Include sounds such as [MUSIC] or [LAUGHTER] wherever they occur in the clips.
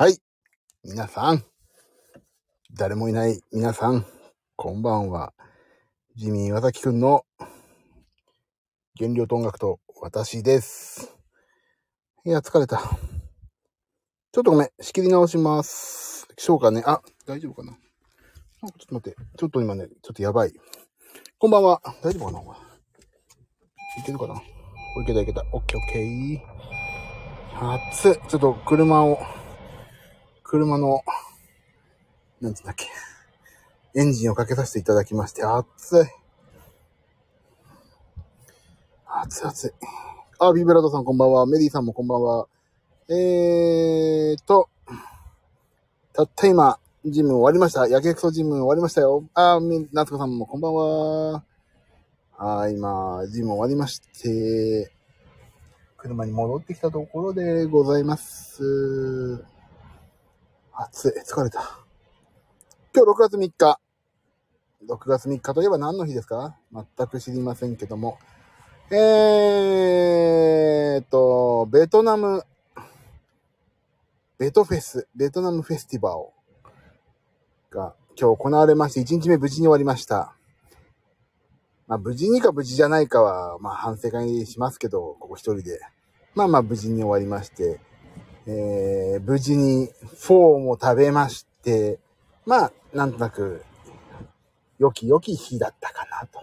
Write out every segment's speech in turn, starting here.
はい。皆さん。誰もいない皆さん。こんばんは。ジミー岩崎くんの原料と音楽と私です。いや、疲れた。ちょっとごめん。仕切り直します。しょうかね。あ、大丈夫かな。あちょっと待って。ちょっと今ね、ちょっとやばい。こんばんは。大丈夫かないけるかないけたいけた。オッケーオッケー。熱い。ちょっと車を、車の、なんつうんだっけ。エンジンをかけさせていただきまして、熱い。熱い熱い。あ、ビブラートさんこんばんは。メリーさんもこんばんは。えーと、たった今、ジム終わりました。やけくそジム終わりましたよ。あ、み、夏子さんもこんばんは。はい、今、ジム終わりまして、車に戻ってきたところでございます。暑い。疲れた。今日6月3日。6月3日といえば何の日ですか？全く知りませんけども。えーと、ベトナム、ベトフェス、ベトナムフェスティバルが今日行われまして、1日目無事に終わりました。まあ無事にか無事じゃないかは、まあ反省会しますけど、ここ一人で。まあまあ無事に終わりまして、えー、無事にフォーも食べまして、まあ、なんとなく、良き良き日だったかなと。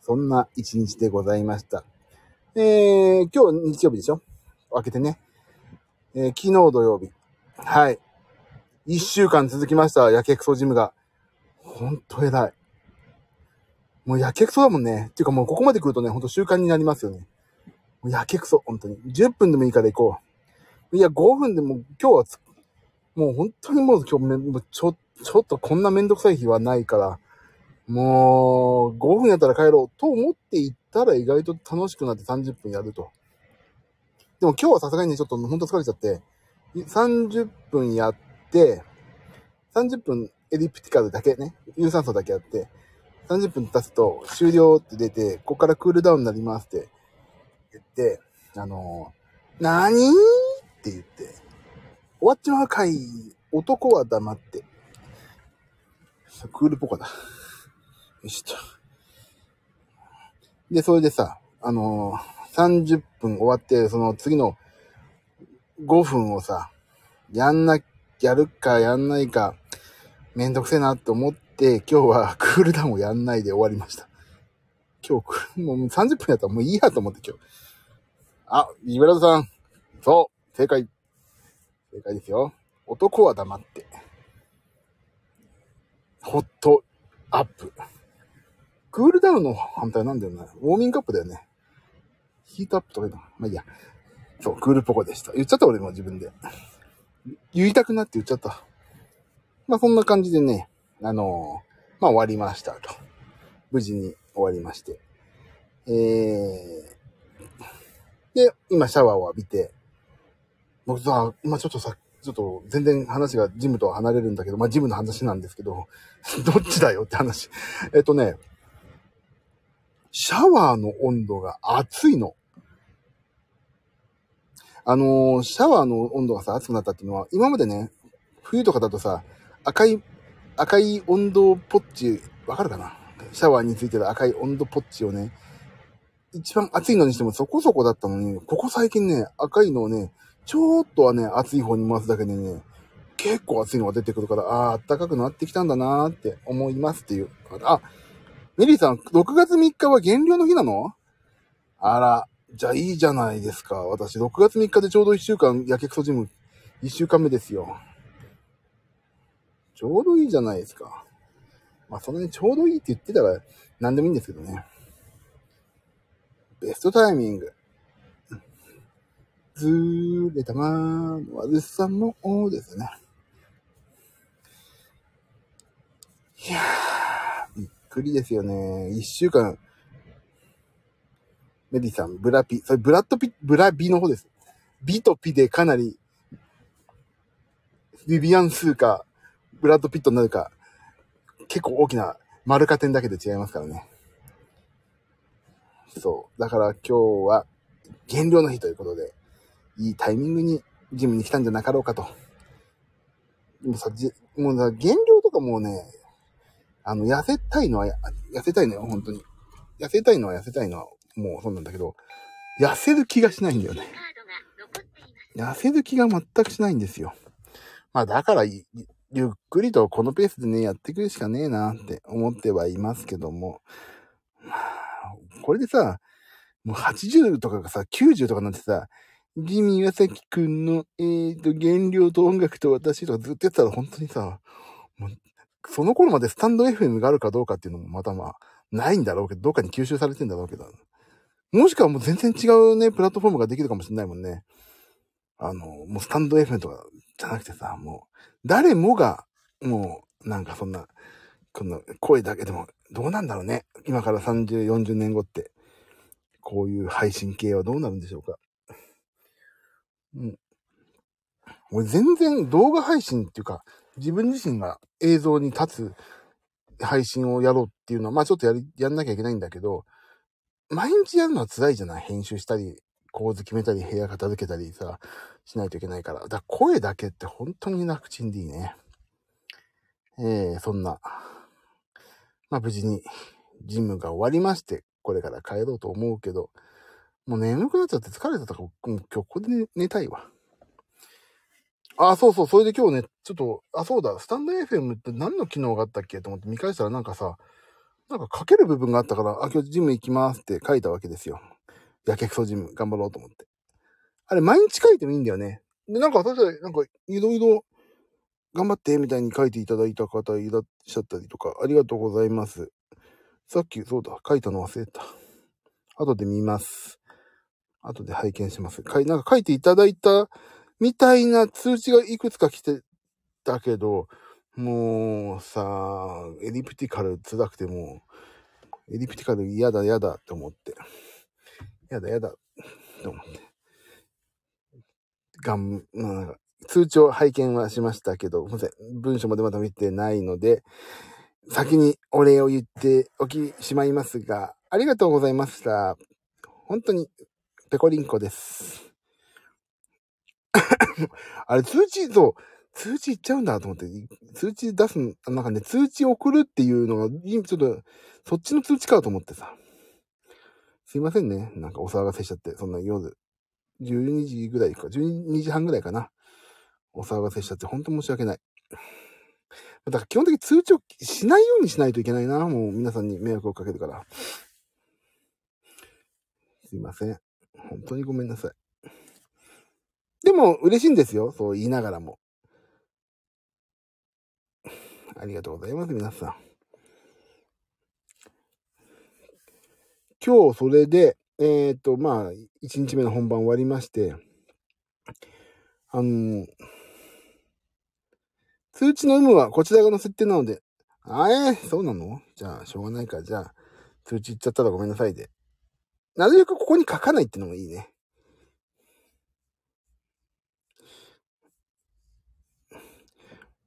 そんな一日でございました。えー、今日日曜日でしょ？開けてね。えー、昨日土曜日。はい。一週間続きました、やけくそジムが。ほんと偉い。もうやけくそだもんね。っていうかもうここまで来るとね、ほんと習慣になりますよね。もうやけくそ、本当に。10分でもいいから行こう。いや、5分でも今日は、もう本当にもう今日め、ちょ、ちょっとこんなめんどくさい日はないから、もう5分やったら帰ろうと思って行ったら意外と楽しくなって30分やると。でも今日はさすがにね、ちょっと本当疲れちゃって、30分やって、30分エリプティカルだけね、有酸素だけやって、30分経つと終了って出て、ここからクールダウンになりますって言って、あのー、なーにーって言って、終わっちまうかい。男は黙って。クールポコだ。よいしょ。で、それでさ、あのー、30分終わって、その次の5分をさ、やんな、やるかやんないか、めんどくせえなって思って、今日はクールダウンをやんないで終わりました。今日、もう30分やったらもういいやと思って今日。あ、ビブラドさん。そう、正解。正解ですよ。男は黙って。ホットアップ。クールダウンの反対なんだよね。ウォーミングアップだよね。ヒートアップとか言うの。まあいいや。そう、クールポコでした。言っちゃった俺も自分で。言いたくなって言っちゃった。まあそんな感じでね、あのーまあ終わりましたと。無事に終わりまして。えー、で、今シャワーを浴びて、僕さ、今ちょっとさ、ちょっと全然話がジムとは離れるんだけど、まあジムの話なんですけど、[LAUGHS] どっちだよって話。えっとね、シャワーの温度が熱いの。あのーシャワーの温度がさ、熱くなったっていうのは、今までね、冬とかだとさ、赤い、赤い温度ポッチ、わかるかな？シャワーについてる赤い温度ポッチをね、一番熱いのにしてもそこそこだったのに、ここ最近ね、赤いのをね、ちょっとはね、熱い方に回すだけでね、結構熱いのが出てくるから、ああ、暖かくなってきたんだなーって思いますっていう。あ、メリーさん、6月3日は減量の日なの？あら、じゃあいいじゃないですか。私、6月3日でちょうど1週間、やけくそジム、1週間目ですよ。ちょうどいいじゃないですか。まあ、そんなにちょうどいいって言ってたら、何でもいいんですけどね。ベストタイミング。ずーれたまーのわずさんも、おーですね。いやー、びっくりですよね。一週間、メディさん、ブラピ、それブラッドピ、ブラビの方です。ビとピでかなり、ビビアンスーか、ブラッドピットになるか、結構大きな丸化点だけで違いますからね。そう。だから今日は減量の日ということで、いいタイミングにジムに来たんじゃなかろうかとでもさ、じもうさ、減量とかもうね、あの、痩せたいのは、痩せたいのよ、本当に。痩せたいのは痩せたいのは、もうそうなんだけど、痩せる気がしないんだよね。痩せる気が全くしないんですよ。まあだからゆっくりとこのペースでね、やっていくしかねえなって思ってはいますけども。まあ、これでさ、もう80とかがさ、90とかなってさ、ジミー・ワサキくんの、えーと、原料と音楽と私とかずっとやってたら本当にさ、もう、その頃までスタンド FM があるかどうかっていうのもまたまあ、ないんだろうけど、どっかに吸収されてんだろうけど。もしくはもう全然違うね、プラットフォームができるかもしれないもんね。あの、もうスタンド FM とかじゃなくてさ、もう、誰もが、もう、なんかそんな、この声だけでも、どうなんだろうね。今から30、40年後って、こういう配信系はどうなるんでしょうか。うん。俺全然動画配信っていうか、自分自身が映像に立つ配信をやろうっていうのは、まあちょっとやり、やんなきゃいけないんだけど、毎日やるのは辛いじゃない？編集したり、構図決めたり、部屋片付けたりさ、しないといけないから。だから声だけって本当に楽ちんでいいね。えー、そんな、まあ無事にジムが終わりまして、これから帰ろうと思うけど、もう眠くなっちゃって疲れたから、もう今日ここで寝たいわ。あ、そうそう、それで今日ね、ちょっと、あ、そうだ、スタンド FM って何の機能があったっけと思って見返したらなんかさ、なんか書ける部分があったから、あ、今日ジム行きますって書いたわけですよ。やけくそジム頑張ろうと思って。あれ、毎日書いてもいいんだよね。で、なんか私は、なんか、いろいろ頑張ってみたいに書いていただいた方いらっしゃったりとか、ありがとうございます。さっき、そうだ、書いたの忘れた。後で見ます。後で拝見します。かい、なんか書いていただいたみたいな通知がいくつか来てたけど、もうさ、エリプティカル辛くてもう、エリプティカル嫌だ嫌だって思って。嫌だ嫌だって思って。がん、まあ、通知を拝見はしましたけど、すいません。文章までまだ見てないので、先にお礼を言っておきしまいますが、ありがとうございました。本当にペコリンコです。[LAUGHS] あれ、通知、そう、通知いっちゃうんだと思って、通知出す、なんかね、通知送るっていうのが、ちょっと、そっちの通知かと思ってさ。すいませんね。なんかお騒がせしちゃって、そんな夜、12時ぐらいか、12時半ぐらいかな。お騒がせしちゃって、ほんと申し訳ない。だから基本的に通知をしないようにしないといけないな。もう皆さんに迷惑をかけるから。すいません。本当にごめんなさい。でも、嬉しいんですよ。そう言いながらも。ありがとうございます、皆さん。今日、それで、えっ、ー、と、まあ、1日目の本番終わりまして、あの、通知の有無はこちら側の設定なので、あえー、そうなの？じゃあ、しょうがないから、じゃあ、通知いっちゃったらごめんなさいで。なるべくここに書かないってのもいいね。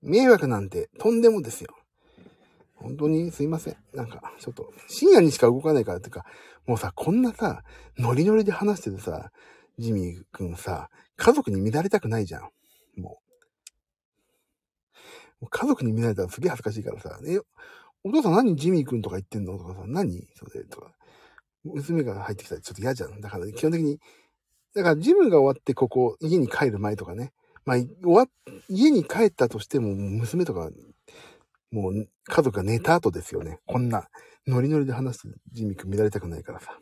迷惑なんてとんでもですよ。本当にすいません。なんか、ちょっと、深夜にしか動かないからっていうか、もうさ、こんなさ、ノリノリで話してるさ、ジミーくんさ、家族に乱れたくないじゃん。もう。もう家族に乱れたらすげえ恥ずかしいからさ、え、お父さん何ジミーくんとか言ってんのとかさ、何それとか。娘が入ってきたらちょっと嫌じゃん。だから基本的に、だからジムが終わってここ、家に帰る前とかね。まあ、終わ、家に帰ったとしても、娘とか、もう家族が寝た後ですよね。こんな、ノリノリで話すジミー君乱れたくないからさ。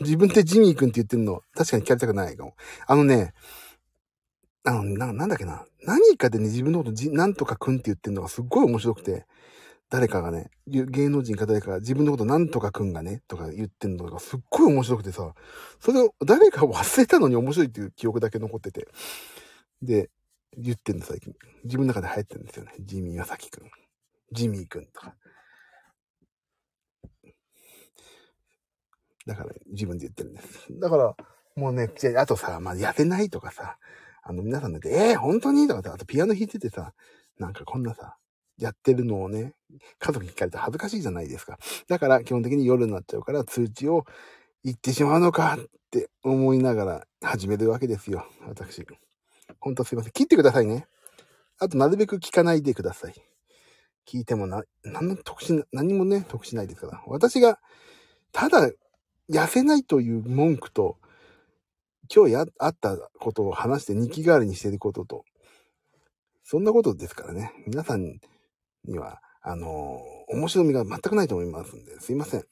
自分でジミー君って言ってるの、確かに聞かれたくないかも。あのね、あの、な、なんだっけな。何かでね、自分のことじ、なんとかくんって言ってるのがすっごい面白くて、誰かがね、芸能人か誰かが自分のことなんとかくんがね、とか言ってんのがすっごい面白くてさ、それを誰か忘れたのに面白いっていう記憶だけ残ってて、で、言ってんの最近。自分の中で流行ってるんですよね。ジミーヤサキくん。ジミーくんとか。だから自分で言ってるんです。だから、もうね、あとさ、まあ、痩せないとかさ、あの、皆さんだって、えー、本当に？とかさ、あとピアノ弾いててさ、なんかこんなさ、やってるのをね、家族に聞かれて恥ずかしいじゃないですか。だから基本的に夜になっちゃうから通知を行ってしまうのかって思いながら始めるわけですよ。私。ほんとすいません。切ってくださいね。あと、なるべく聞かないでください。聞いてもな、何の得し、何もね、得しないですから。私が、ただ、痩せないという文句と、今日や、あったことを話して日記代わりにしていることと、そんなことですからね。皆さんには、あのー、面白みが全くないと思いますんで、すいません。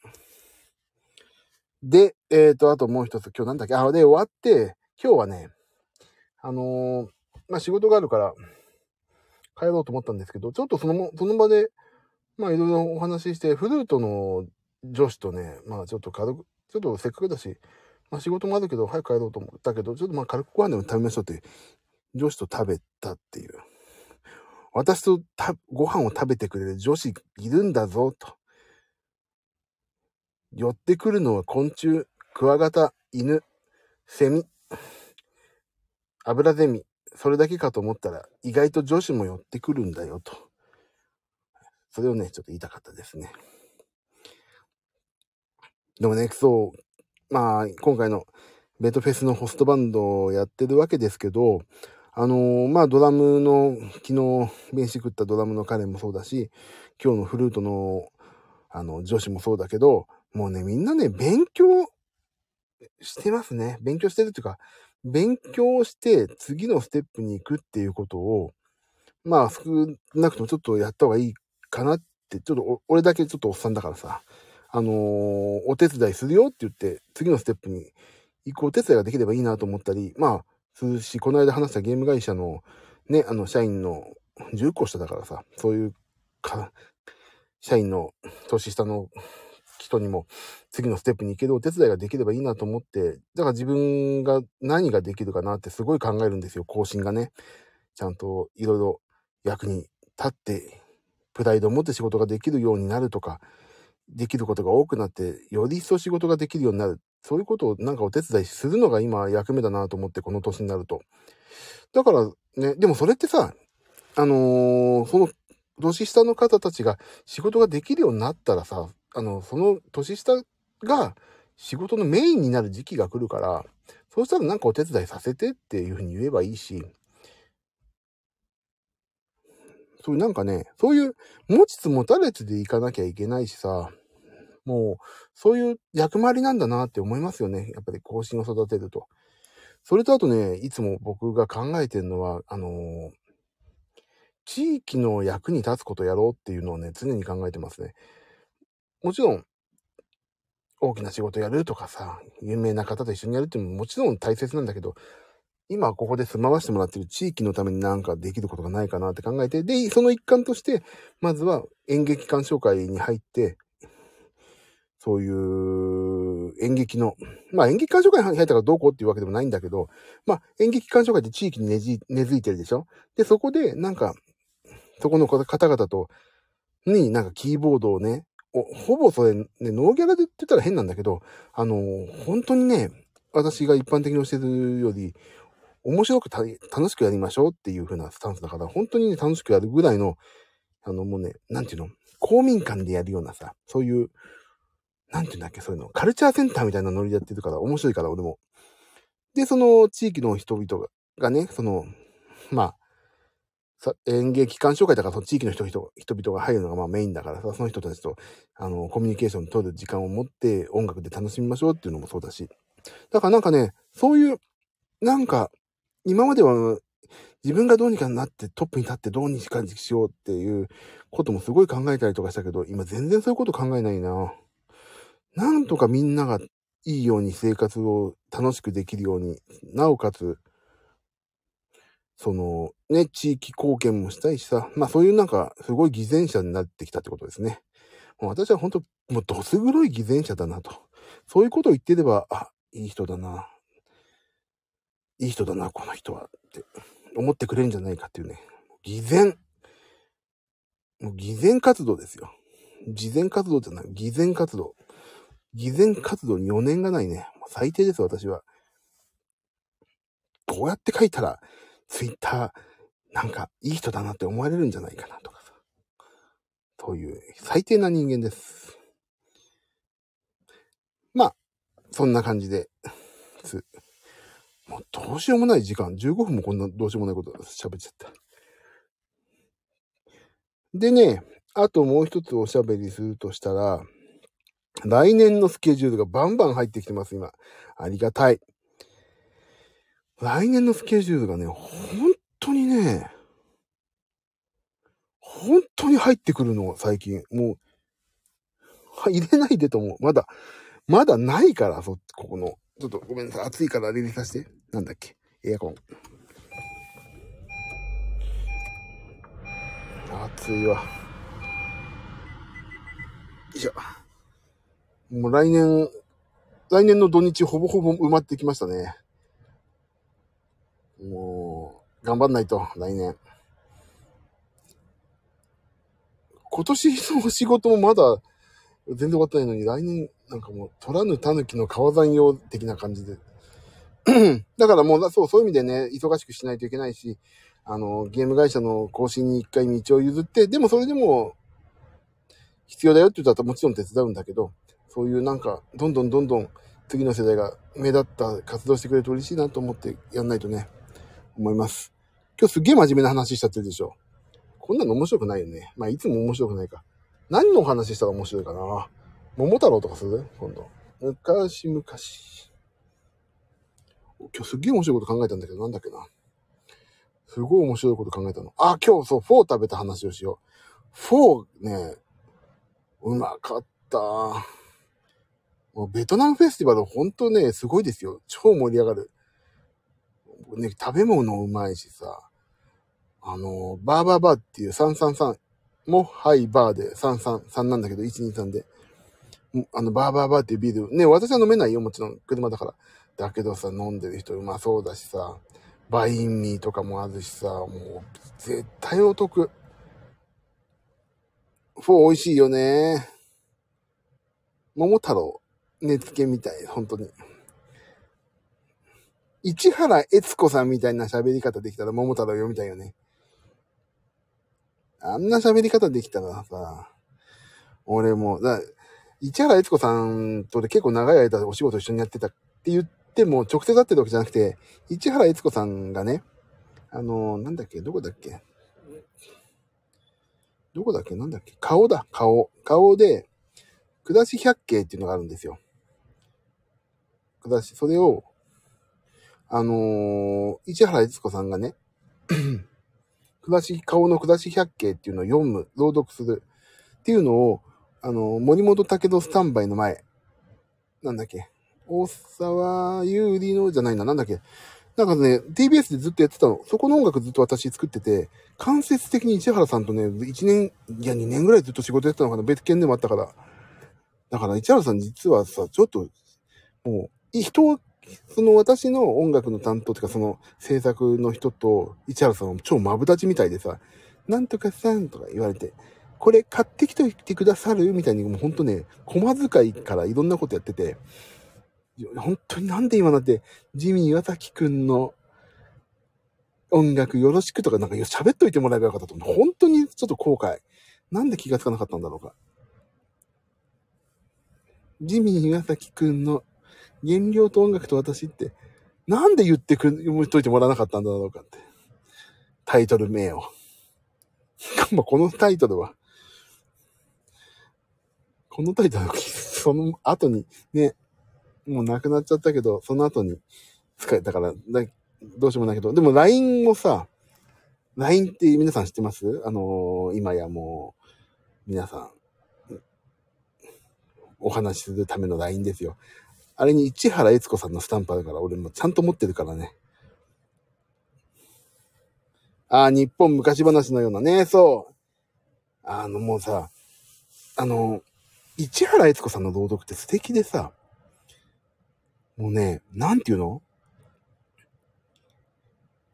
で、えっ、ー、と、あともう一つ、今日なんだっけ、あ、で、終わって、今日はね、あのー、まあ、仕事があるから、帰ろうと思ったんですけど、ちょっとその、その場で、まあ、いろいろお話しして、フルートの女子とね、まあ、ちょっと軽く、ちょっとせっかくだし、まあ、仕事もあるけど、早く帰ろうと思ったけど、ちょっとまあ、軽くご飯でも食べましょうって、女子と食べたっていう。私とご飯を食べてくれる女子いるんだぞ、と。寄ってくるのは昆虫、クワガタ、犬、セミ、アブラゼミ、それだけかと思ったら、意外と女子も寄ってくるんだよ、と。それをね、ちょっと言いたかったですね。でもね、そう、まあ、今回のベッドフェスのホストバンドをやってるわけですけど、あのー、まあ、ドラムの、昨日、飯食ったドラムの彼もそうだし、今日のフルートの、あの、女子もそうだけど、もうね、みんなね、勉強してますね。勉強してるっていうか、勉強して次のステップに行くっていうことを、まあ少なくともちょっとやった方がいいかなって、ちょっと俺だけちょっとおっさんだからさ、あのー、お手伝いするよって言って、次のステップに行くお手伝いができればいいなと思ったり、まあ、するし、この間話したゲーム会社のね、あの、社員の10個下だからさ、そういうか、社員の年下の人にも次のステップに行けるお手伝いができればいいなと思って、だから自分が何ができるかなってすごい考えるんですよ、更新がね。ちゃんといろいろ役に立って、プライドを持って仕事ができるようになるとか、できることが多くなって、より一層仕事ができるようになる。そういうことをなんかお手伝いするのが今役目だなと思って、この年になると。だからね、でもそれってさ、あのー、その年下の方たちが仕事ができるようになったらさ、あの、その年下が仕事のメインになる時期が来るから、そうしたらなんかお手伝いさせてっていうふうに言えばいいし、そういうなんかね、そういう持ちつ持たれつでいかなきゃいけないしさ、もう、そういう役回りなんだなって思いますよね。やっぱり更新を育てると。それとあとね、いつも僕が考えてるのは、あのー、地域の役に立つことやろうっていうのをね、常に考えてますね。もちろん、大きな仕事やるとかさ、有名な方と一緒にやるっていうのももちろん大切なんだけど、今ここで住まわしてもらってる地域のためになんかできることがないかなって考えて、で、その一環として、まずは演劇鑑賞会に入って、そういう演劇の、まあ演劇鑑賞会に入ったらどうこうっていうわけでもないんだけど、まあ演劇鑑賞会って地域に根付いてるでしょ？で、そこでなんか、そこの方々と、になんかキーボードをね、ほぼそれ、ね、ノーギャラで言ってたら変なんだけど、あの、本当にね、私が一般的に教えるより、面白く楽しくやりましょうっていう風なスタンスだから、本当にね、楽しくやるぐらいの、あの、もうね、なんていうの、公民館でやるようなさ、そういう、なんていうんだっけ、そういうの、カルチャーセンターみたいなノリでやってるから、面白いから、俺も。で、その地域の人々がね、その、まあ、演芸機関紹介だからその地域の人人々が入るのがまあメインだからさ、その人たちとあのコミュニケーション取る時間を持って音楽で楽しみましょうっていうのもそうだし。だからなんかね、そういう、なんか、今までは自分がどうにかなってトップに立ってどうにかしようっていうこともすごい考えたりとかしたけど、今全然そういうこと考えないな。なんとかみんながいいように生活を楽しくできるように、なおかつ、その、ね、地域貢献もしたいしさ、まあそういうなんか、すごい偽善者になってきたってことですね。もう私は本当もうどす黒い偽善者だなと。そういうことを言ってれば、あ、いい人だな。いい人だな、この人は。って思ってくれるんじゃないかっていうね。偽善。もう偽善活動ですよ。偽善活動じゃない。偽善活動。偽善活動に4年がないね。もう最低です、私は。こうやって書いたら、ツイッター、なんかいい人だなって思われるんじゃないかなとかさ。そういう最低な人間です。まあ、そんな感じで、す。もうどうしようもない時間、15分もこんなどうしようもないこと喋っちゃった。でね、あともう一つおしゃべりするとしたら、来年のスケジュールがバンバン入ってきてます、今。ありがたい。来年のスケジュールがね、本当にね、本当に入ってくるの、最近。もう、入れないでと思う。まだ、まだないから、そ、ここの。ちょっとごめんなさい。暑いから入れさせて。なんだっけ？エアコン。暑いわ。よいしょ。もう来年、来年の土日ほぼほぼ埋まってきましたね。もう、頑張んないと、来年。今年の仕事もまだ全然終わってないのに、来年なんかもう、取らぬ狸の川山用的な感じで。[CLEARS THROAT] だからもう、そう、そういう意味でね、忙しくしないといけないし、あの、ゲーム会社の更新に一回道を譲って、でもそれでも、必要だよって言ったらもちろん手伝うんだけど、そういうなんか、どんどんどんどん次の世代が目立った活動してくれると嬉しいなと思ってやんないとね、思います。今日すげえ真面目な話しちゃってるでしょ。こんなの面白くないよね。まあ、いつも面白くないか。何のお話したら面白いかな。桃太郎とかする？今度。昔々。今日すっげえ面白いこと考えたんだけど、なんだっけな。すごい面白いこと考えたの。あ、今日そう、フォー食べた話をしよう。フォーね、うまかった。もうベトナムフェスティバルほんとね、すごいですよ。超盛り上がる。ね、食べ物うまいしさ。あの、バーバーバーっていう333 một hai ba で333なんだけど、123で。あの、バーバーバーっていうビール。ね、私は飲めないよ、もちろん。車だから。だけどさ、飲んでる人うまそうだしさ。バインミーとかもあるしさ、もう、絶対お得。フォー美味しいよね。桃太郎、根付けみたい、本当に。市原悦子さんみたいな喋り方できたら桃太郎読みたいよね。あんな喋り方できたらさ、俺も、だ市原悦子さんとで結構長い間お仕事一緒にやってたって言っても直接会ってるわけじゃなくて、市原悦子さんがね、あのー、なんだっけ、どこだっけ？どこだっけ？なんだっけ？顔だ、顔。顔で、下し百景っていうのがあるんですよ。下し、それを、あのー、市原悦子さんがね、[CLEARS THROAT] 下し、顔の下し百景っていうのを読む、朗読する。っていうのを、あのー、森本武のスタンバイの前、なんだっけ、大沢優里のじゃないな、なんだっけ、なんかね、TBS でずっとやってたの。そこの音楽ずっと私作ってて、間接的に市原さんとね、1年、いや2年ぐらいずっと仕事やってたのかな、別件でもあったから。だから市原さん実はさ、ちょっと、もう、人を、その私の音楽の担当っていうか、その制作の人と市原さんは超マブダチみたいでさ、なんとかさんとか言われて、これ買ってきてくださる？みたいに、もうほんとね、駒遣いからいろんなことやってて、本当になんで今だって、ジミー岩崎くんの音楽よろしくとかなんか喋っといてもらえばよかったと思う。本当にちょっと後悔。なんで気がつかなかったんだろうか。ジミー岩崎くんの原料と音楽と私って、なんで言ってくん、といてもらわなかったんだろうかって。タイトル名を。[LAUGHS] まこのタイトルは、このタイトル、その後にね、もうなくなっちゃったけど、その後に使えたから、だどうしようもないけど、でも LINE もさ、LINE って皆さん知ってます？あのー、今やもう、皆さん、お話しするための LINE ですよ。あれに市原悦子さんのスタンプあるから、俺もちゃんと持ってるからね。ああ、日本昔話のようなね、そう。あの、もうさ、あの、市原悦子さんの朗読って素敵でさ、もうね、なんていうの？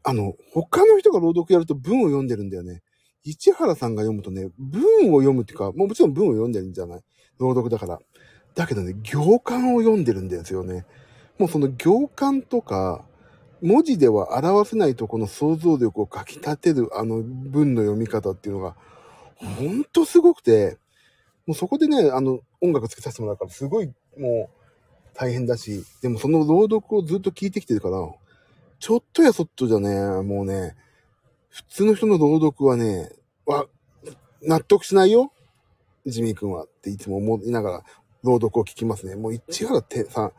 あの、他の人が朗読やると文を読んでるんだよね。市原さんが読むとね、文を読むっていうか、もちろん文を読んでるんじゃない？朗読だから。だけどね、行間を読んでるんですよね。もうその行間とか、文字では表せないとこの想像力をかき立てるあの文の読み方っていうのが、ほんとすごくて、もうそこでね、あの、音楽つけさせてもらうから、すごい、もう、大変だし、でもその朗読をずっと聞いてきてるから、ちょっとやそっとじゃね、もうね、普通の人の朗読はね、わ、納得しないよジミー君はっていつも思いながら朗読を聞きますね。もう市原てさん、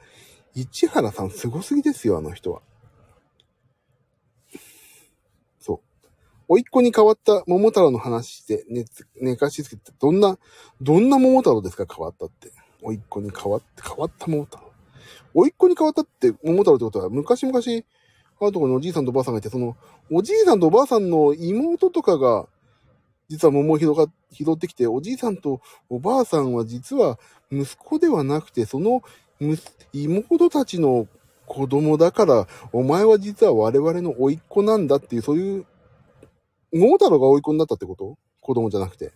市原さんすごすぎですよ、あの人は。そう。おいっ子に変わった桃太郎の話して寝、寝かしつけて、どんな、どんな桃太郎ですか変わったって。おいっ子に変わって、変わった桃太郎。おいっ子に変わったって桃太郎ってことは、昔々、あるところにおじいさんとおばあさんがいて、その、おじいさんとおばあさんの妹とかが、実は桃を拾拾ってきて、おじいさんとおばあさんは実は息子ではなくて、その妹たちの子供だから、お前は実は我々の甥っ子なんだっていう、そういう、桃太郎が甥っ子になったってこと？子供じゃなくて。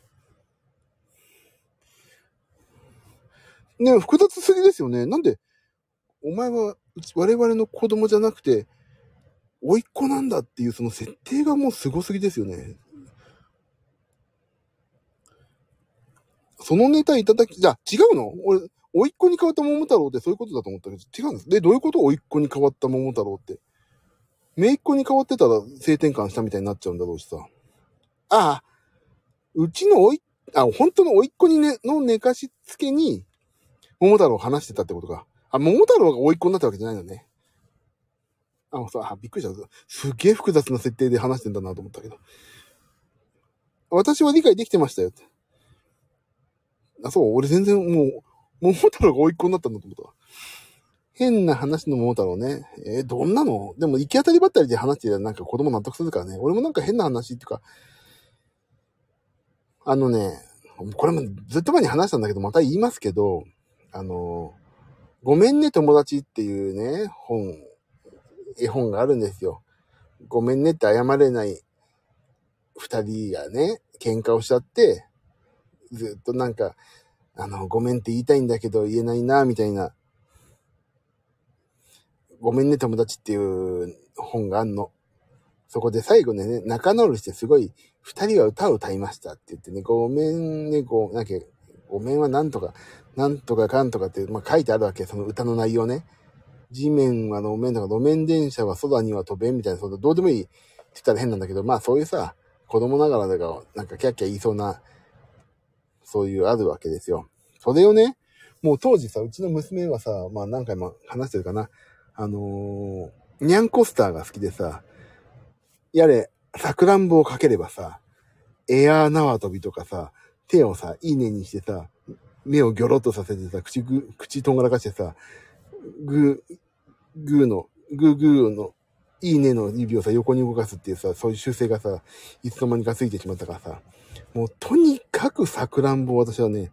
ね複雑すぎですよね。なんで、お前は我々の子供じゃなくて、甥っ子なんだっていうその設定がもう凄すぎですよね。そのネタいただき、じゃあ違うの？俺、甥っ子に変わった桃太郎ってそういうことだと思ったけど、違うんです。で、どういうこと？甥っ子に変わった桃太郎って。姪っ子に変わってたら性転換したみたいになっちゃうんだろうしさ。ああ、うちの甥っ、あ、本当の甥っ子にね、の寝かしつけに、桃太郎を話してたってことか。あ、桃太郎が甥っ子になったわけじゃないのね。あ、そう、あ、びっくりした。すげえ複雑な設定で話してんだなと思ったけど。私は理解できてましたよって。あ、そう、俺全然もう、桃太郎が甥っ子になったんだと思ったわ。変な話の桃太郎ね。えー、どんなの？でも行き当たりばったりで話してたらなんか子供納得するからね。俺もなんか変な話っていうか、あのね、これもずっと前に話したんだけど、また言いますけど、あの、ごめんね友達っていうね、本、絵本があるんですよ。ごめんねって謝れない二人がね、喧嘩をしちゃって、ずっとなんか、あの、ごめんって言いたいんだけど言えないな、みたいな。ごめんね友達っていう本があんの。そこで最後ね、仲直りしてすごい、二人が歌を歌いましたって言ってね、ごめんね、ご、なんか、ごめんはなんとか、なんとかかんとかって、まあ、書いてあるわけ、その歌の内容ね。地面は路面とか、路面電車は空には飛べんみたいな、そのどうでもいいって言ったら変なんだけど、まあそういうさ、子供ながらだが、なんかキャッキャ言いそうなそういうあるわけですよ。それをね、もう当時さ、うちの娘はさ、まあ何回も話してるかな。あのー、ニャンコスターが好きでさ、やれ、さくらんぼをかければさ、エアー縄跳びとかさ、手をさ、いいねにしてさ、目をギョロッとさせてさ、口ぐ、口とんがらかしてさ、グー、グーの、グーグーの、いいねの指をさ、横に動かすっていうさ、そういう習性がさ、いつの間にかついてしまったからさ、もうとにかくさくらんぼを私はね、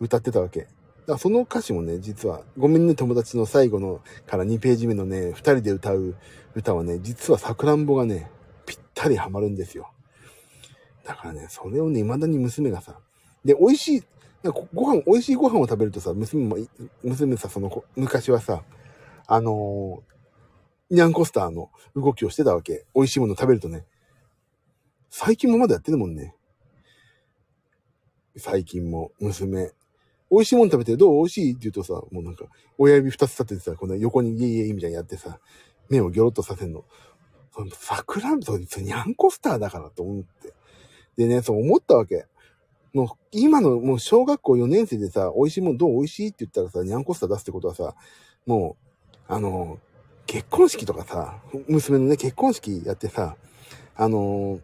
歌ってたわけ。だからその歌詞もね、実は、ごめんね友達の最後のから2ページ目のね、2人で歌う歌はね、実はさくらんぼがね、ぴったりハマるんですよ。だからね、それをね、未だに娘がさ、で、美味しい、ご飯、美味しいご飯を食べるとさ、娘も、娘さ、その子、昔はさ、あのー、ニャンコスターの動きをしてたわけ。美味しいもの食べるとね。最近もまだやってるもんね。最近も、娘。美味しいもの食べてどう？美味しい？って言うとさ、もうなんか、親指二つ立ててさ、この横にイエイエイみたいにやってさ、目をギョロッとさせんの。その桜、それニャンコスターだからと思って。でね、そう思ったわけ。もう、今の、もう小学校4年生でさ、美味しいものどう美味しいって言ったらさ、ニャンコスター出すってことはさ、もう、あの、結婚式とかさ、娘のね、結婚式やってさ、あの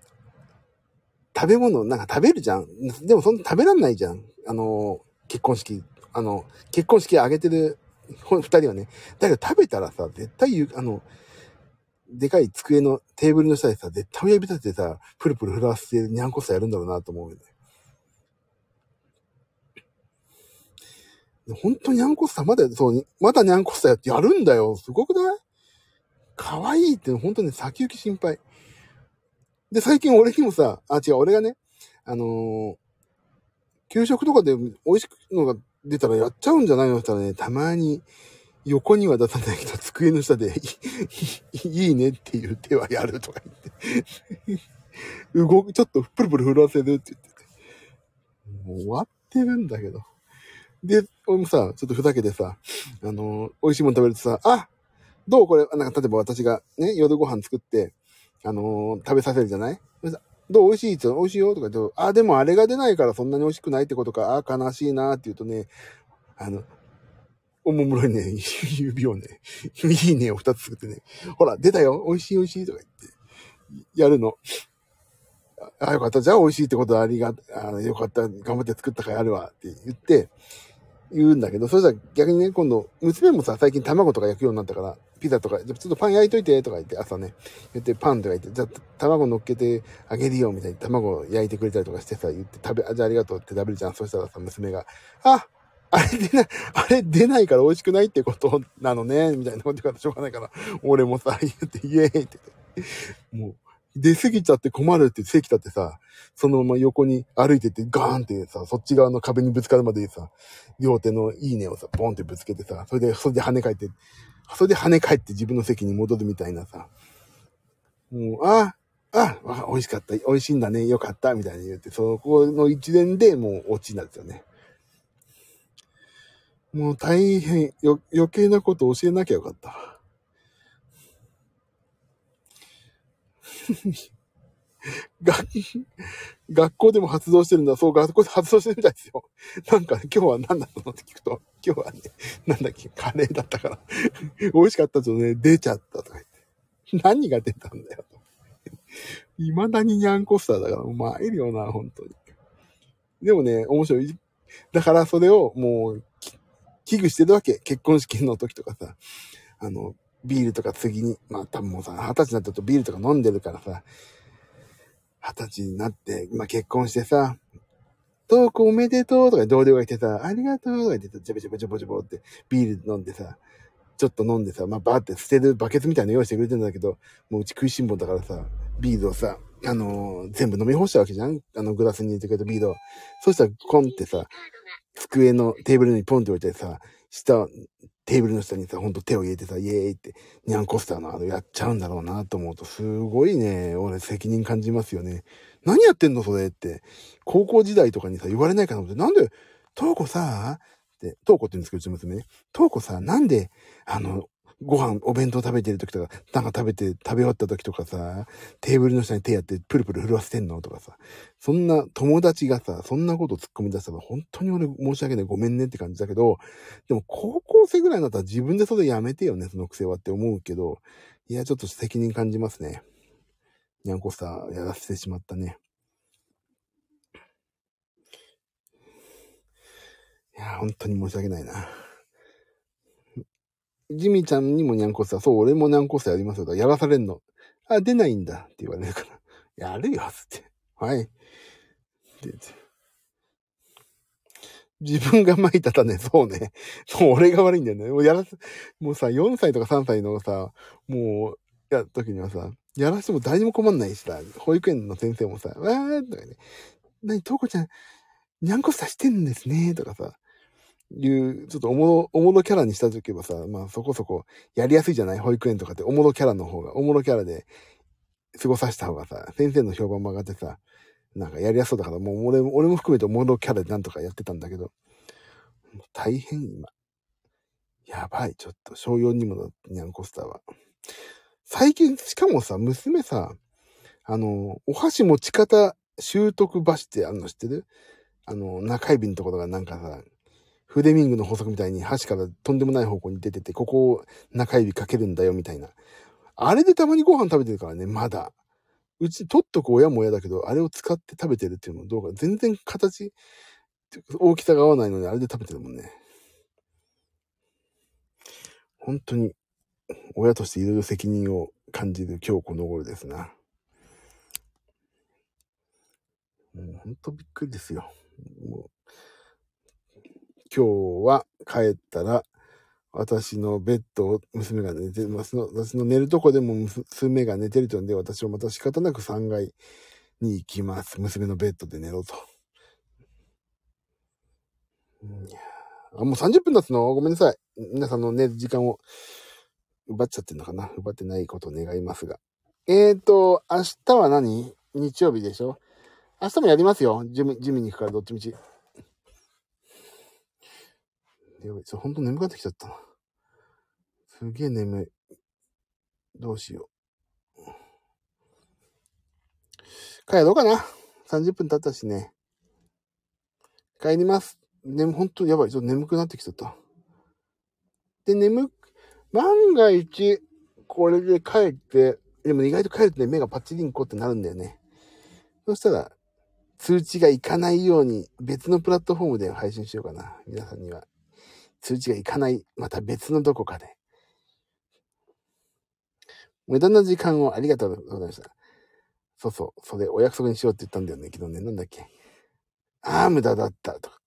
食べ物、なんか食べるじゃん。でもそんな食べらんないじゃん。あの、結婚式、あの、結婚式あげてる二人はね。だけど食べたらさ、絶対、あの、でかい机のテーブルの下でさ、絶対親指立ててさ、プルプル震わせてニャンコスタやるんだろうなと思うよね。本当にニャンコスタまだ、そう、まだニャンコスタやってやるんだよ。すごくない？可愛いって本当に先行き心配。で、最近俺にもさ、あ、違う、俺がね、あのー、給食とかで美味しくのが出たらやっちゃうんじゃないのって言ったらね、たまに横には出さないけど、机の下でいいねっていう手はやるとか言って [LAUGHS] 動く、ちょっとプルプル震わせるって言ってて。もう終わってるんだけど。で、俺もさ、ちょっとふざけてさ、あのー美味しいもの食べるとさ、あどうこれ、なんか例えば私がね、夜ご飯作って、あのー食べさせるじゃない？どう？美味しい？って言美味しいよとか言うと、あ、でもあれが出ないからそんなに美味しくないってことか、あ、悲しいなって言うとね、あの、おもむろにね、[LAUGHS] 指をね、いいねを二つ作ってね、ほら、出たよ美味しい美味しいとか言って、やるの。あ、よかった。じゃあ美味しいってことはありが、あよかった。頑張って作ったからあるわって言って、言うんだけど、そしたら逆にね、今度、娘もさ、最近卵とか焼くようになったから、ピザとか、ちょっとパン焼いといて、とか言って、朝ね、言って、パンとか言って、じゃあ卵乗っけてあげるよ、みたいに卵焼いてくれたりとかしてさ、言って、食べ、あ、じゃあありがとうって食べるじゃん。そしたらさ、娘が、ああれ出ない、あれ出ないから美味しくないってことなのね、みたいなこと言うからしょうがないから、俺もさ、言って、イエーイって言って。もう、出過ぎちゃって困るって席立ってさ、そのまま横に歩いてってガーンってさ、そっち側の壁にぶつかるまでさ、両手のいいねをさ、ボンってぶつけてさ、それで、それで跳ね返って、それで跳ね返って自分の席に戻るみたいなさ、もう、ああ、あ、美味しかった、美味しいんだね、よかった、みたいに言って、そこの一連でもうオチなんですよね。もう大変、よ、余計なこと教えなきゃよかった [LAUGHS] 学学校でも発動してるんだ。そう、学校で発動してるみたいですよ。なんか、今日は何だったのって聞くと、今日はね、なんだっけ、カレーだったから。[LAUGHS] 美味しかったですよね。出ちゃったとか言って。何が出たんだよ。未だにニャンコスターだから、うまいよな、本当に。でもね、面白い。だからそれをもう、危惧してるわけ。結婚式の時とかさ、あの、ビールとか次に、まあ多分もうさ、二十歳になったとビールとか飲んでるからさ、二十歳になって、まあ結婚してさ、トークおめでとうとか同僚がいてさ、ありがとうとか言ってさ、ジャブジャブジャブジャブってビール飲んでさ、ちょっと飲んでさ、まあバーって捨てるバケツみたいなの用意してくれてるんだけど、もううち食いしん坊だからさ、ビールをさ、あのー全部飲み干したわけじゃんあのグラスに入れてくれたビールを。そしたらコンってさ、机のテーブルにポンって置いてさ、下、テーブルの下にさ、ほんと手を入れてさ、イエーイって、ニャンコスターのあの、やっちゃうんだろうなと思うと、すごいね、俺責任感じますよね。何やってんのそれって。高校時代とかにさ、言われないかなと思って、なんで、トーコさ、って、トーコって言うんですけど、うちの娘ね。トーコさ、なんで、あの、ご飯、お弁当食べてる時とか、なんか食べて、食べ終わった時とかさ、テーブルの下に手やってプルプル震わせてんのとかさ、そんな友達がさ、そんなこと突っ込み出したら、本当に俺申し訳ない、ごめんねって感じだけど、でも高校生ぐらいになったら自分でそれやめてよね、その癖はって思うけど、いや、ちょっと責任感じますね。にゃんこさ、やらせてしまったね。いや、本当に申し訳ないな。ジミーちゃんにもニャンコスター、そう、俺もニャンコスターやりますよ。だやらされんの。あ、出ないんだって言われるから。やるよ、つって。はい。って言って自分が巻いた種、そうね。そう、俺が悪いんだよね。もうやらす、もうさ、4歳とか3歳のさ、もう、や、時にはさ、やらしても誰にも困んないしさ、保育園の先生もさ、わーとかね、なに、とうこちゃん、にゃんこスタしてんですね、とかさ、いう、ちょっとおもろ、おもろキャラにしたとけばさ、まあそこそこやりやすいじゃない？保育園とかっておもろキャラの方が、おもろキャラで過ごさせた方がさ、先生の評判も上がってさ、なんかやりやすそうだから、もう俺も、俺も含めておもろキャラでなんとかやってたんだけど、大変今。やばい、ちょっと、小4にもなってニャンコスターは。最近、しかもさ、娘さ、あの、お箸持ち方習得箸ってあるの知ってる？あの、中指のところがなんかさ、フレミングの法則みたいに箸からとんでもない方向に出てて、ここを中指かけるんだよみたいな。あれでたまにご飯食べてるからね、まだ。うち取っとく親も親だけど、あれを使って食べてるっていうのどうか、全然形、大きさが合わないのにあれで食べてるもんね。本当に、親としていろいろ責任を感じる今日この頃ですな。もう本当びっくりですよ。もう今日は帰ったら、私のベッドを娘が寝てますの。私の寝るとこでも娘が寝てるとんで、私はまた仕方なく3階に行きます。娘のベッドで寝ろと。あ、もう30分経つの？ごめんなさい。皆さんの寝る時間を奪っちゃってんのかな？奪ってないことを願いますが。えーと、明日は何？日曜日でしょ？明日もやりますよ。ジム、ジムに行くからどっちみち。やばい、ちょ、ほんと眠くなってきちゃったな。すげえ眠い。どうしよう。帰ろうかな。30分経ったしね。帰ります。ね、ほんとやばい。ちょっと眠くなってきちゃった。で、眠く、万が一、これで帰って、でも意外と帰るとね、目がパッチリンコってなるんだよね。そしたら、通知がいかないように別のプラットフォームで配信しようかな。皆さんには。通知がいかない、また別のどこかで。無駄な時間をありがとうございました。そうそう、それお約束にしようって言ったんだよね、昨日ね。なんだっけ。ああ、無駄だったとか。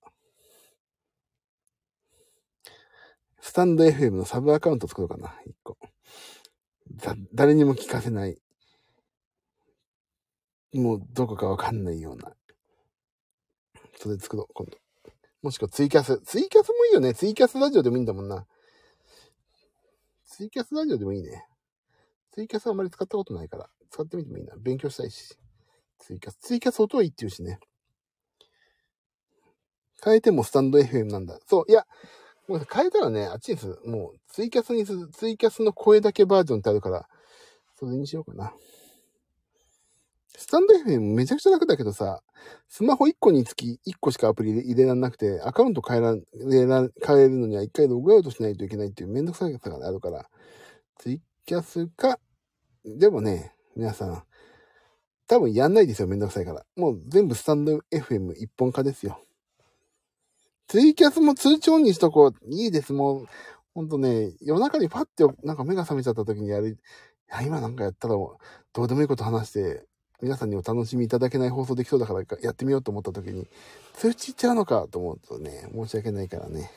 スタンド FM のサブアカウント作ろうかな、一個。誰にも聞かせない。もうどこかわかんないような。それ作ろう、今度。もしくはツイキャス。ツイキャスもいいよね。ツイキャスラジオでもいいんだもんな。ツイキャスラジオでもいいね。ツイキャスはあまり使ったことないから、使ってみてもいいな。勉強したいし。ツイキャス。ツイキャス音はいいって言うしね。変えてもスタンド FM なんだ。そう、いや、もう変えたらね、あっちにする。もう、ツイキャスにする。ツイキャスの声だけバージョンってあるから、それにしようかな。スタンド FM めちゃくちゃ楽だけどさ、スマホ1個につき1個しかアプリ入れられなくて、アカウント変えら、変えるのには1回ログアウトしないといけないっていうめんどくささがあるから、ツイキャスか、でもね、皆さん、多分やんないですよ、めんどくさいから。もう全部スタンド FM 一本化ですよ。ツイキャスも通知音にしとこう。いいです、もう。ほんとね、夜中にパッてなんか目が覚めちゃった時にやる。いや、今なんかやったら、どうでもいいこと話して、皆さんにお楽しみいただけない放送できそうだからやってみようと思った時に、通知いっちゃうのかと思うとね、申し訳ないからね。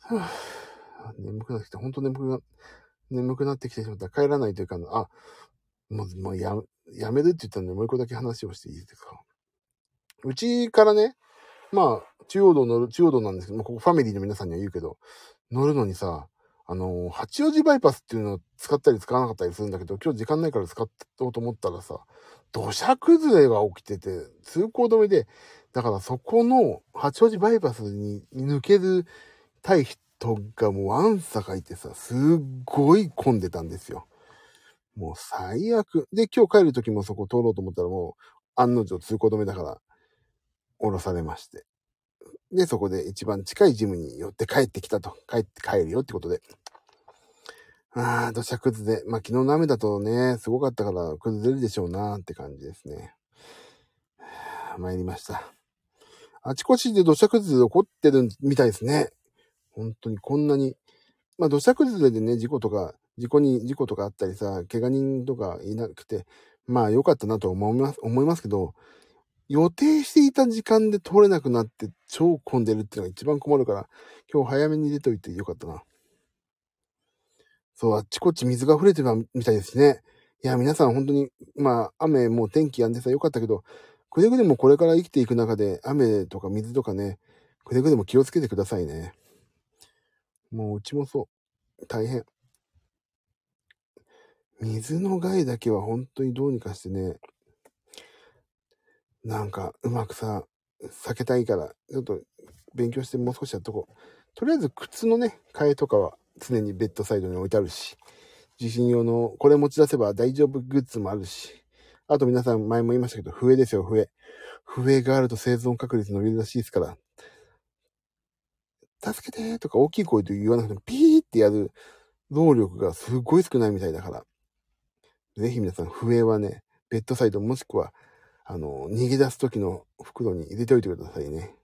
はぁ、眠くなってきて、ほんと眠くな、眠くなってきてしまった帰らないというか、あ、もう、もうや、やめるって言ったんで、もう一個だけ話をしていいですか。うちからね、まあ、中央道乗る、中央道なんですけど、もここファミリーの皆さんには言うけど、乗るのにさ、あの、八王子バイパスっていうのを使ったり使わなかったりするんだけど、今日時間ないから使おうと思ったらさ、土砂崩れが起きてて、通行止めで、だからそこの八王子バイパスに抜けるたい人がもうワンサかいてさ、すっごい混んでたんですよ。もう最悪。で、今日帰る時もそこ通ろうと思ったらもう案の定通行止めだから、降ろされまして。で、そこで一番近いジムに寄って帰ってきたと。帰って帰るよってことで。ああ、土砂崩れ。まあ、昨日の雨だとね、すごかったから崩れるでしょうなって感じですね。[SIGHS] 参りました。あちこちで土砂崩れ起こってるみたいですね。本当にこんなに。まあ、土砂崩れでね、事故とか、事故に、事故とかあったりさ、怪我人とかいなくて、まあ良かったなと思います、思いますけど、予定していた時間で通れなくなって超混んでるっていうのが一番困るから、今日早めに出といてよかったな。そう、あっちこっち水が溢れてるみたいですね。いや、皆さん本当に、まあ、雨、もう天気やんでさ、よかったけど、くれぐれもこれから生きていく中で、雨とか水とかね、くれぐれも気をつけてくださいね。もううちもそう。大変。水の害だけは本当にどうにかしてね、なんかうまくさ、避けたいから、ちょっと勉強してもう少しやっとこう。とりあえず靴のね、替えとかは常にベッドサイドに置いてあるし、地震用の、これ持ち出せば大丈夫グッズもあるし、あと皆さん前も言いましたけど、笛ですよ、笛。笛があると生存確率伸びるらしいですから、助けてとか大きい声で言わなくても、ピーってやる労力がすっごい少ないみたいだから、ぜひ皆さん笛はね、ベッドサイドもしくは、あの、逃げ出す時の袋に入れておいてくださいね。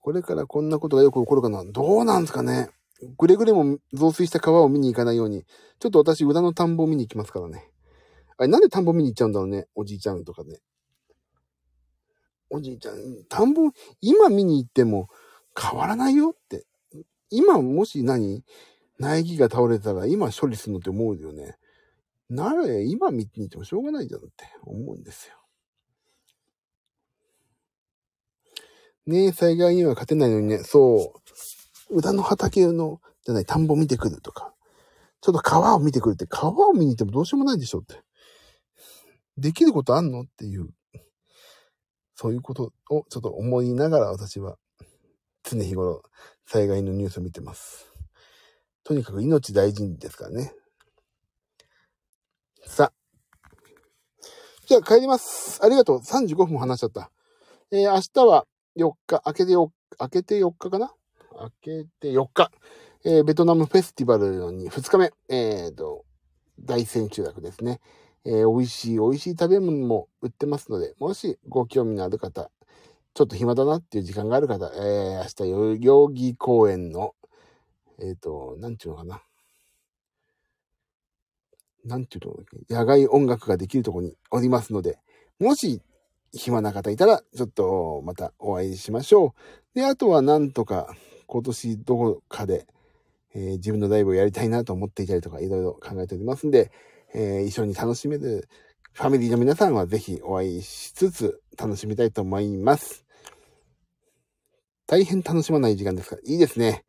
これからこんなことがよく起こるかなどうなんですかねくれぐれも増水した川を見に行かないように、ちょっと私、裏の田んぼを見に行きますからね。あれ、なんで田んぼ見に行っちゃうんだろうね。おじいちゃんとかね。おじいちゃん、田んぼ、今見に行っても変わらないよって。今、もし何？苗木が倒れたら今処理するのって思うよね。なれ、今見に行ってもしょうがないじゃんって思うんですよ。ねえ、災害には勝てないのにね、そう、裏の畑の、じゃない、田んぼ見てくるとか、ちょっと川を見てくるって、川を見に行ってもどうしようもないでしょって。できることあんのっていう。そういうことをちょっと思いながら私は常日頃災害のニュースを見てます。とにかく命大事ですからね。さあ。じゃあ帰ります。ありがとう。35分話しちゃった。えー、明日は4日、明けて4日、明けて4日かな？明けて4日。えー、ベトナムフェスティバルに2日目。えーと、大千秋楽ですね。えー、美味しい美味しい食べ物も売ってますので、もしご興味のある方、ちょっと暇だなっていう時間がある方、えー、明日、代々木公園の、えっ、ー、と、なんていうのかな？なんていうの野外音楽ができるとこにおりますので、もし暇な方いたら、ちょっとまたお会いしましょう。で、あとはなんとか今年どこかで、えー、自分のライブをやりたいなと思っていたりとかいろいろ考えておりますんで、えー、一緒に楽しめるファミリーの皆さんはぜひお会いしつつ楽しみたいと思います。大変楽しまない時間ですから、いいですね。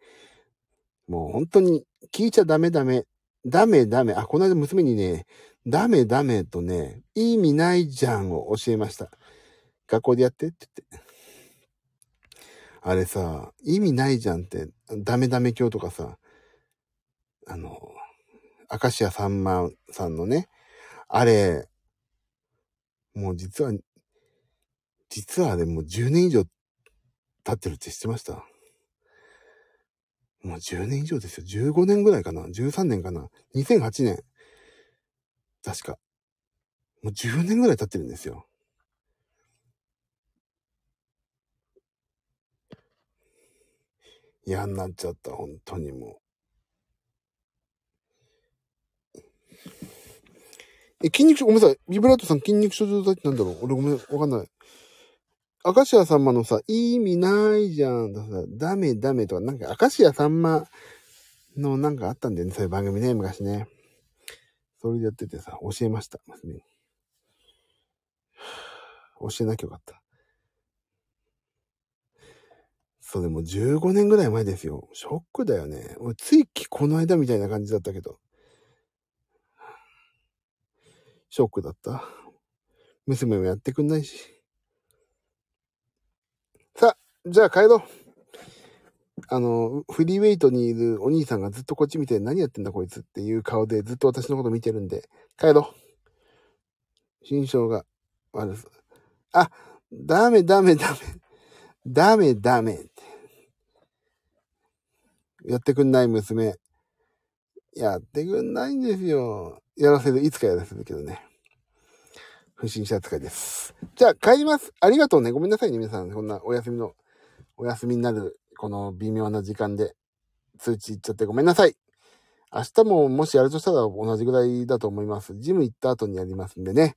もう本当に聞いちゃダメダメ。ダメダメ。あ、この間娘にね、ダメダメとね、意味ないじゃんを教えました。学校でやってって言って。あれさ、意味ないじゃんって、ダメダメ教とかさ、あの、明石家さんまさんのね、あれ、もう実は、実はあれもう10年以上経ってるって知ってました？もう10年以上ですよ。15年ぐらいかな ?13 年かな ?2008 年。確か。もう10年ぐらい経ってるんですよ。嫌になっちゃった、本当にもう。え、筋肉症、ごめんなさい。ビブラートさん筋肉症状態ってなんだろう俺ごめん、わかんない。明石家さんまのさ、意味ないじゃん。だダメダメとか、なんか明石家さんまのなんかあったんだよね。そういう番組ね、昔ね。それでやっててさ、教えました。娘に。教えなきゃよかった。そうでも15年ぐらい前ですよ。ショックだよね。俺ついきこの間みたいな感じだったけど。ショックだった。娘もやってくんないし。じゃあ帰ろう。あの、フリーウェイトにいるお兄さんがずっとこっち見て何やってんだこいつっていう顔でずっと私のこと見てるんで、帰ろう。心象が悪す。あ、ダメダメダメ。ダメダメって。やってくんない娘。やってくんないんですよ。やらせる、いつかやらせるけどね。不審者扱いです。じゃあ帰ります。ありがとうね。ごめんなさいね、皆さん。こんなお休みの、お休みになる、この微妙な時間で通知いっちゃってごめんなさい。明日ももしやるとしたら同じぐらいだと思います。ジム行った後にやりますんでね。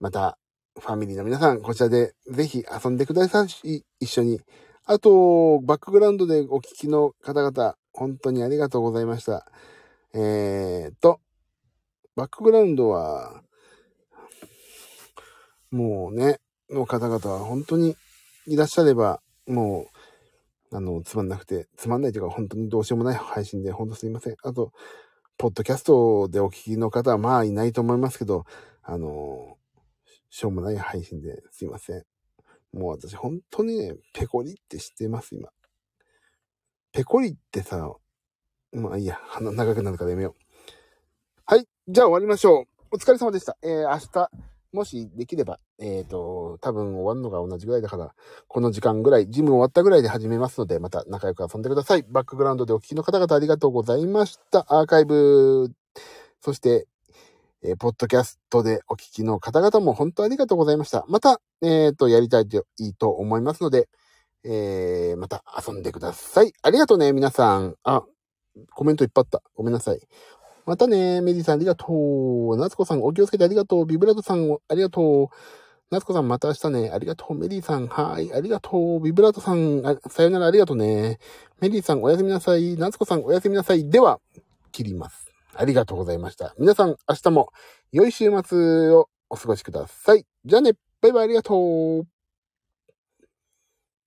また、ファミリーの皆さん、こちらでぜひ遊んでください。一緒に。あと、バックグラウンドでお聞きの方々、本当にありがとうございました。えー、っと、バックグラウンドは、もうね、の方々は本当にいらっしゃれば、もう、あの、つまんなくて、つまんないというか本当にどうしようもない配信で、本当すいません。あと、ポッドキャストでお聞きの方はまあいないと思いますけど、あの、しょうもない配信ですいません。もう私本当にね、ペコリって知ってます、今。ペコリってさ、まあいいや、鼻長くなるからやめよう。はい。じゃあ終わりましょう。お疲れ様でした。えー、明日、もしできれば、えっ、ー、と、多分終わるのが同じぐらいだから、この時間ぐらい、ジム終わったぐらいで始めますので、また仲良く遊んでください。バックグラウンドでお聞きの方々ありがとうございました。アーカイブ、そして、えー、ポッドキャストでお聞きの方々も本当ありがとうございました。また、えっ、ー、と、やりたいといいと思いますので、えー、また遊んでください。ありがとうね、皆さん。あ、コメントいっぱいあった。ごめんなさい。またね、メリーさんありがとう。夏子さんお気をつけてありがとう。ビブラートさんありがとう。夏子さんまた明日ね。ありがとう。メリーさん、はい、ありがとう。ビブラートさん、さよならありがとうね。メリーさんおやすみなさい。夏子さんおやすみなさい。では、切ります。ありがとうございました。皆さん、明日も良い週末をお過ごしください。じゃあね、バイバイありがとう。